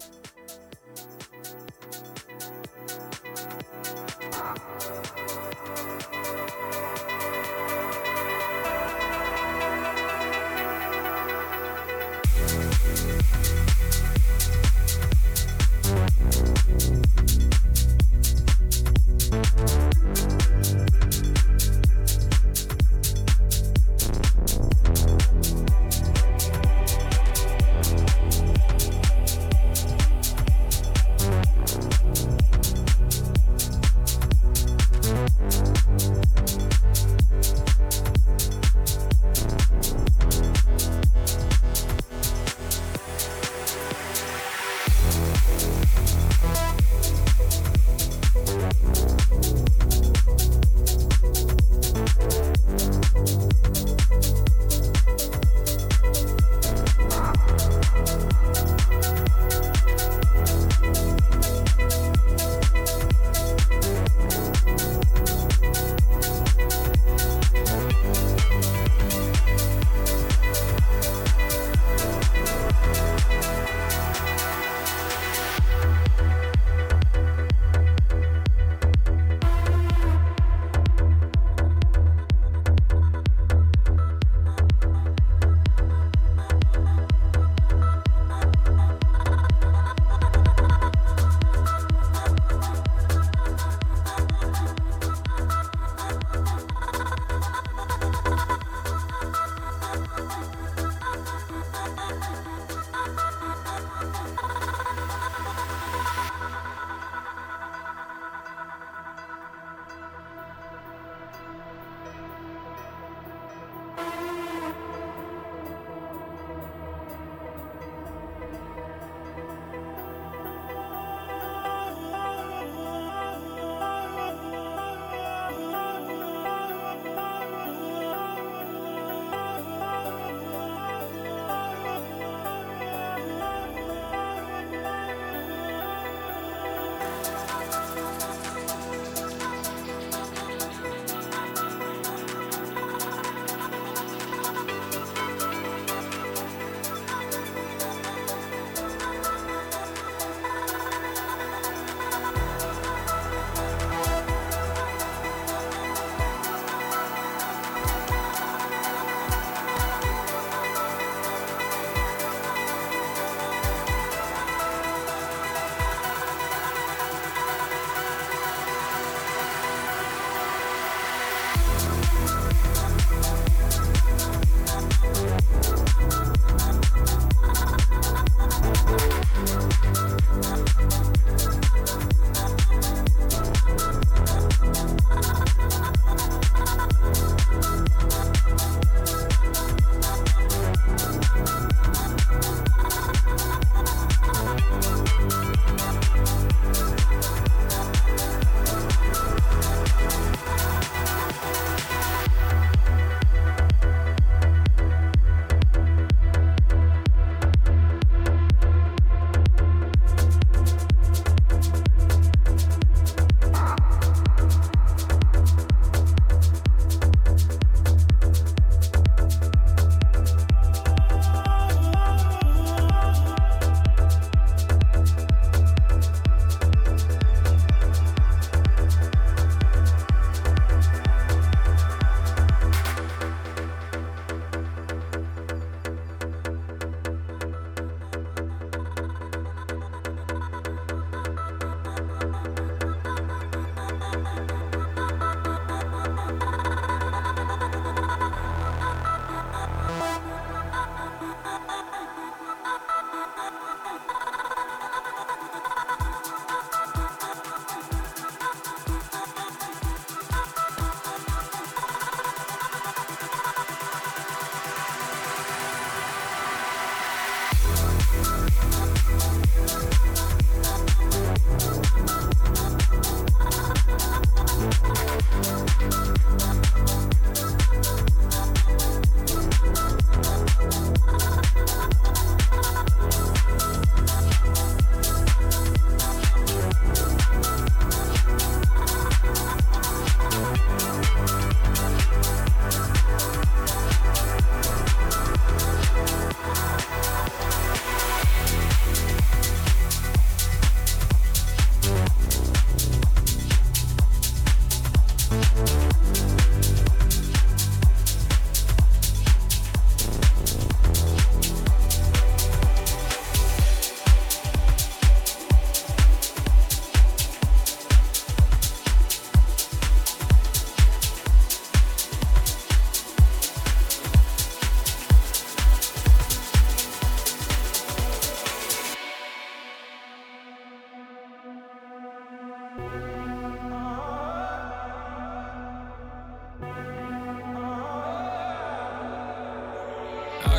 Thank you.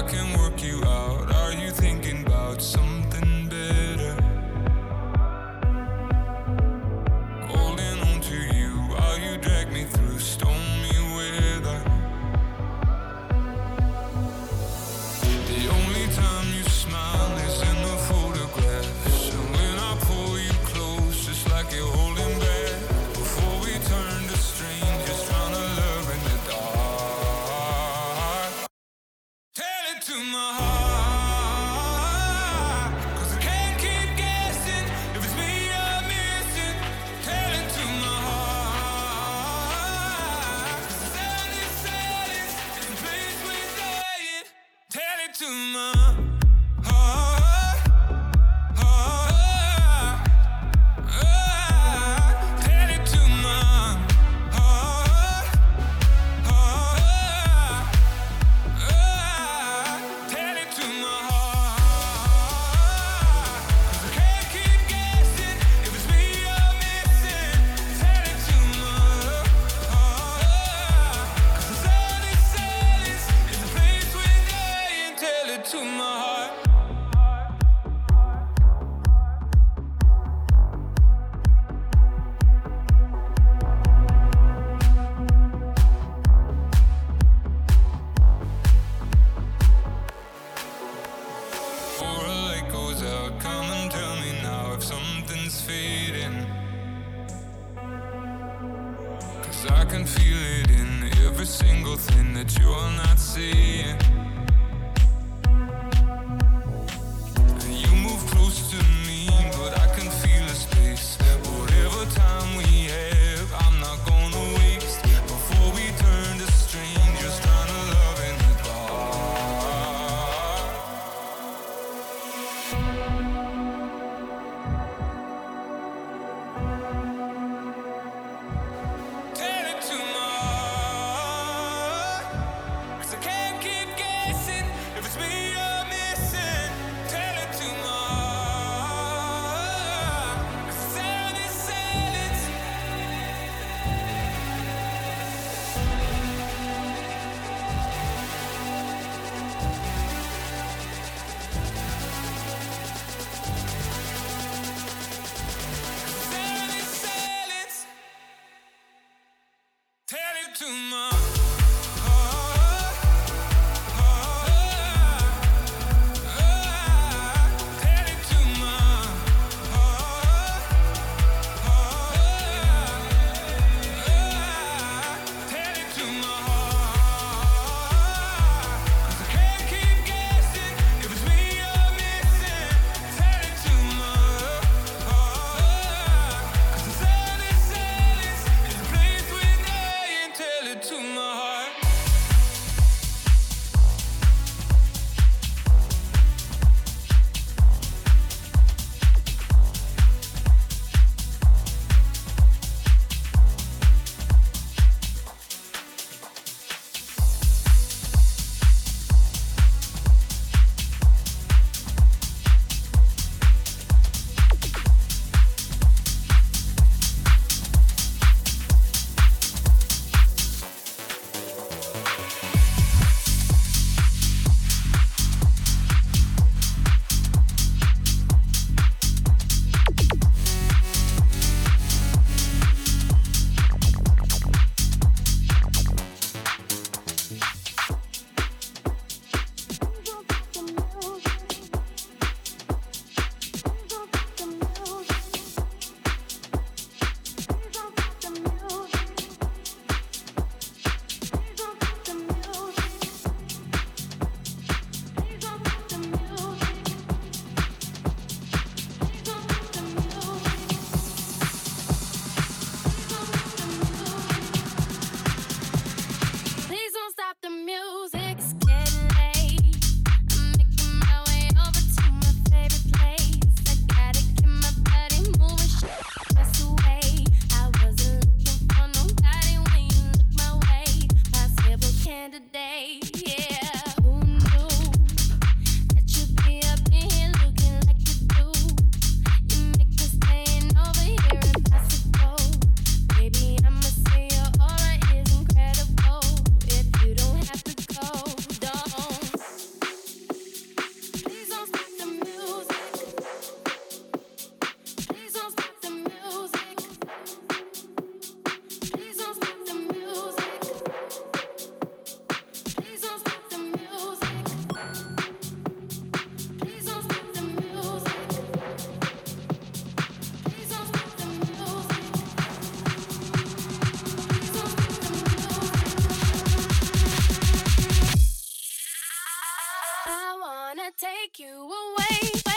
I can work you out. Are you thinking about some? take you away.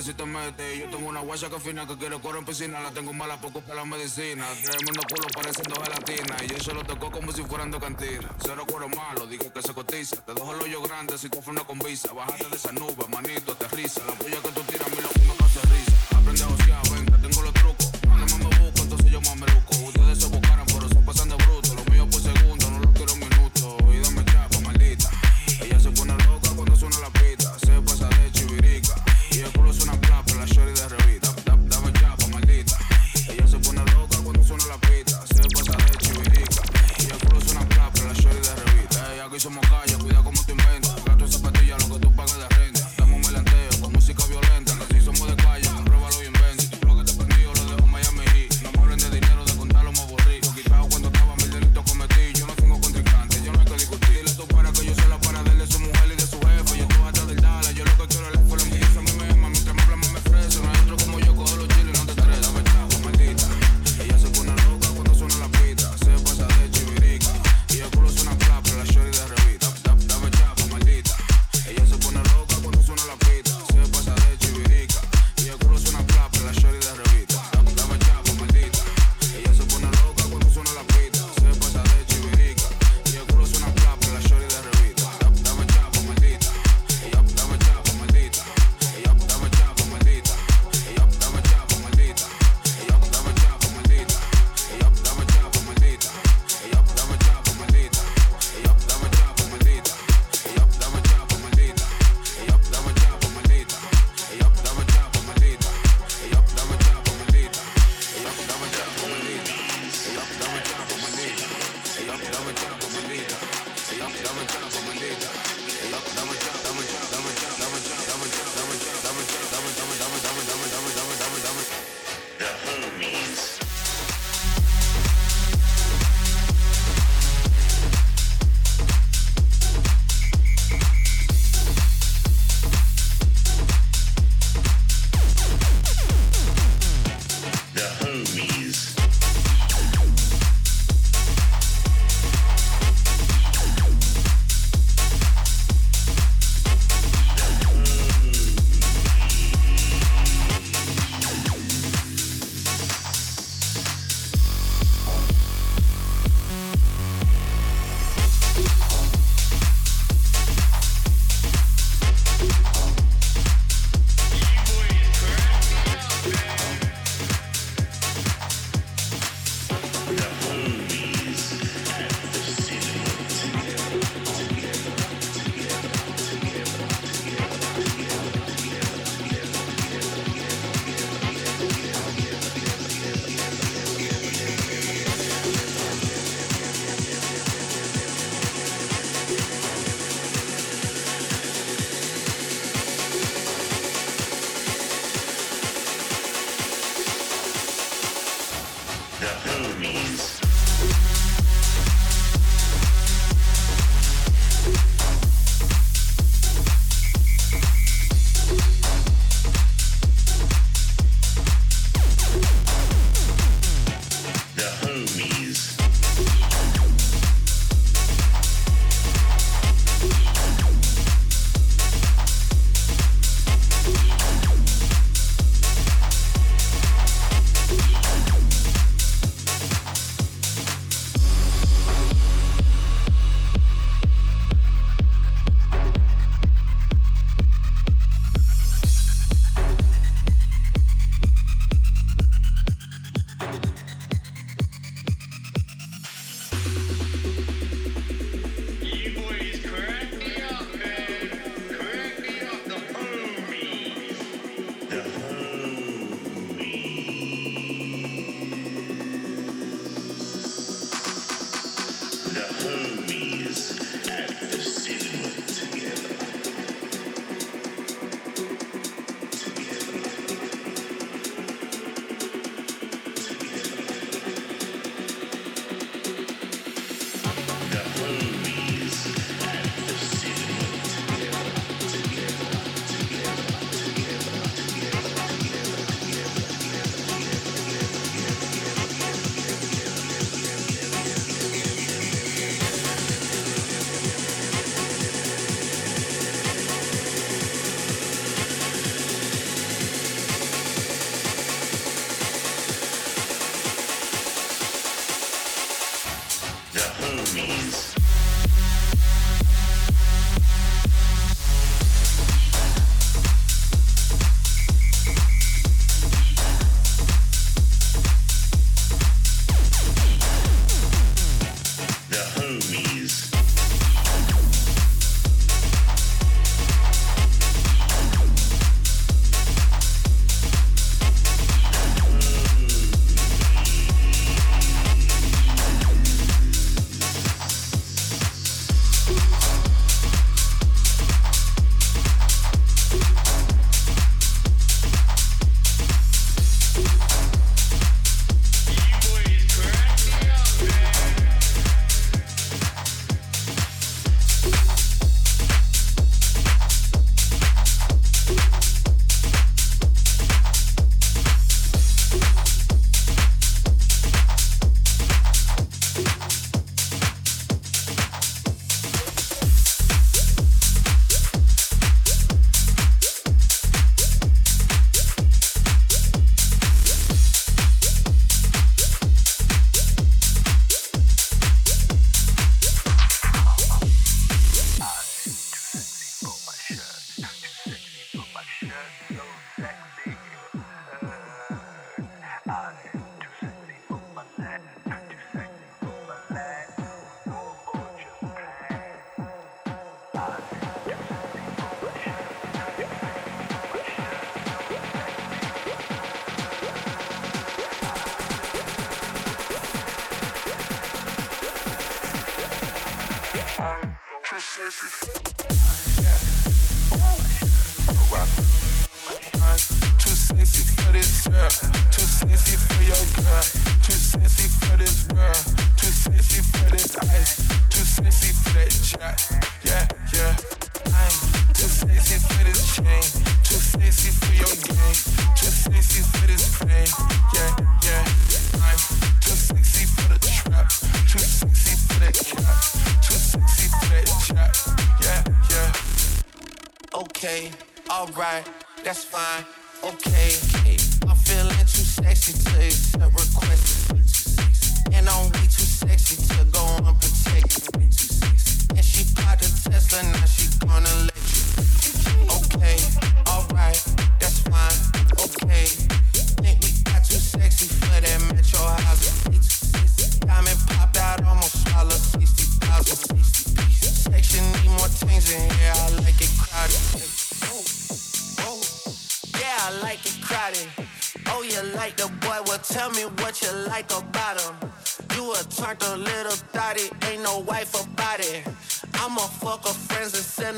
si te metes. Yo tengo una guacha que fina que quiero coro en piscina. La tengo mala poco para la medicina. Tremendo culo pareciendo gelatina. Y eso lo tocó como si fueran de cantina. Cero cuero malo, dije que se cotiza. Te dejo el hoyo grande si te fue una con visa. Bájate de esa nube, manito, aterriza. La que tú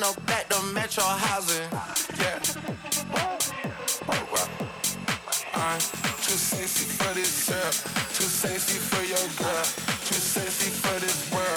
no back to metro housing. Yeah. I'm too sexy for this girl. Too sexy for your girl. Too sexy for this world.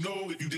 You know if you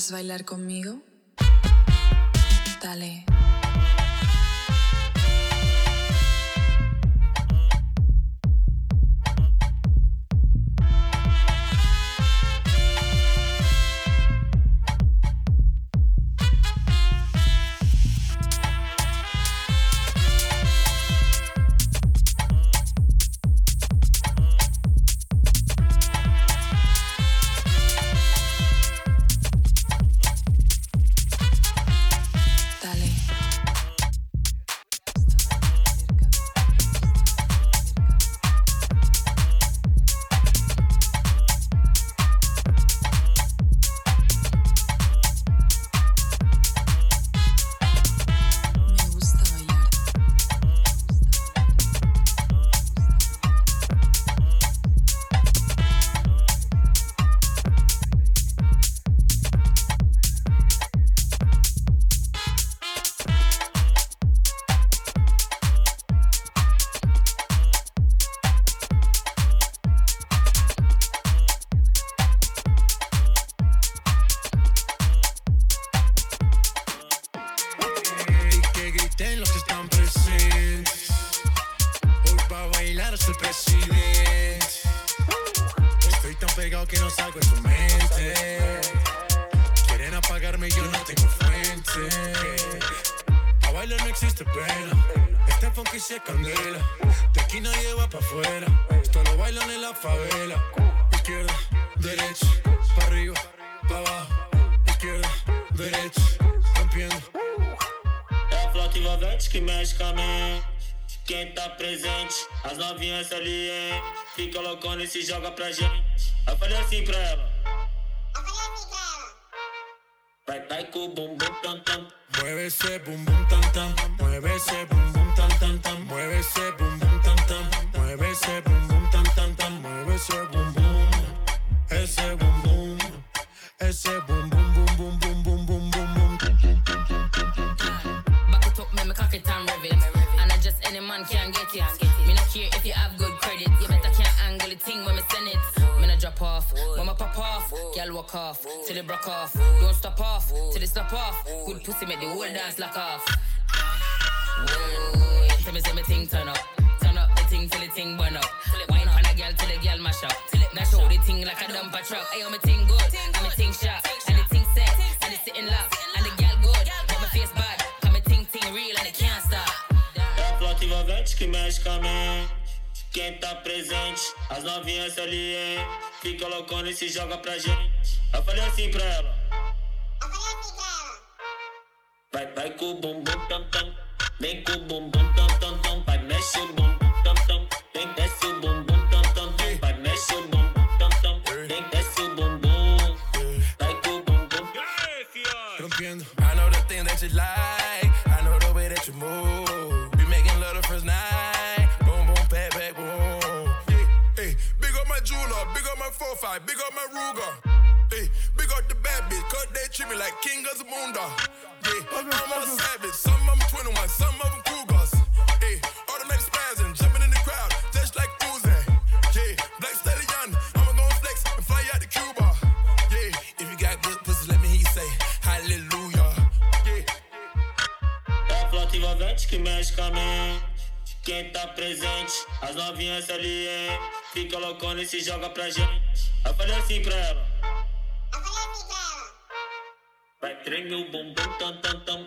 ¿Quieres bailar conmigo? Dale. se joga pra gente. Aí falei assim pra ela. joga pra gente. Buddha. Yeah, I'm a savage. Some of them twin ones, some of them cougars. Yeah, automatic spazzing, jumping in the crowd, just like Uzi. Yeah, black stallion, I'ma go flex and fly out to Cuba. Yeah, if you got good pussy, let me hear you say hallelujah. Yeah. É a flota envolvente que mexe com a mãe. Quem tá presente, as novinhas ali, hein? Fica loucona e se joga pra gente. Eu falei assim pra ela. meu bumbum tan tan tan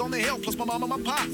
on the hill, plus my mom and my pops.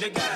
Now I'm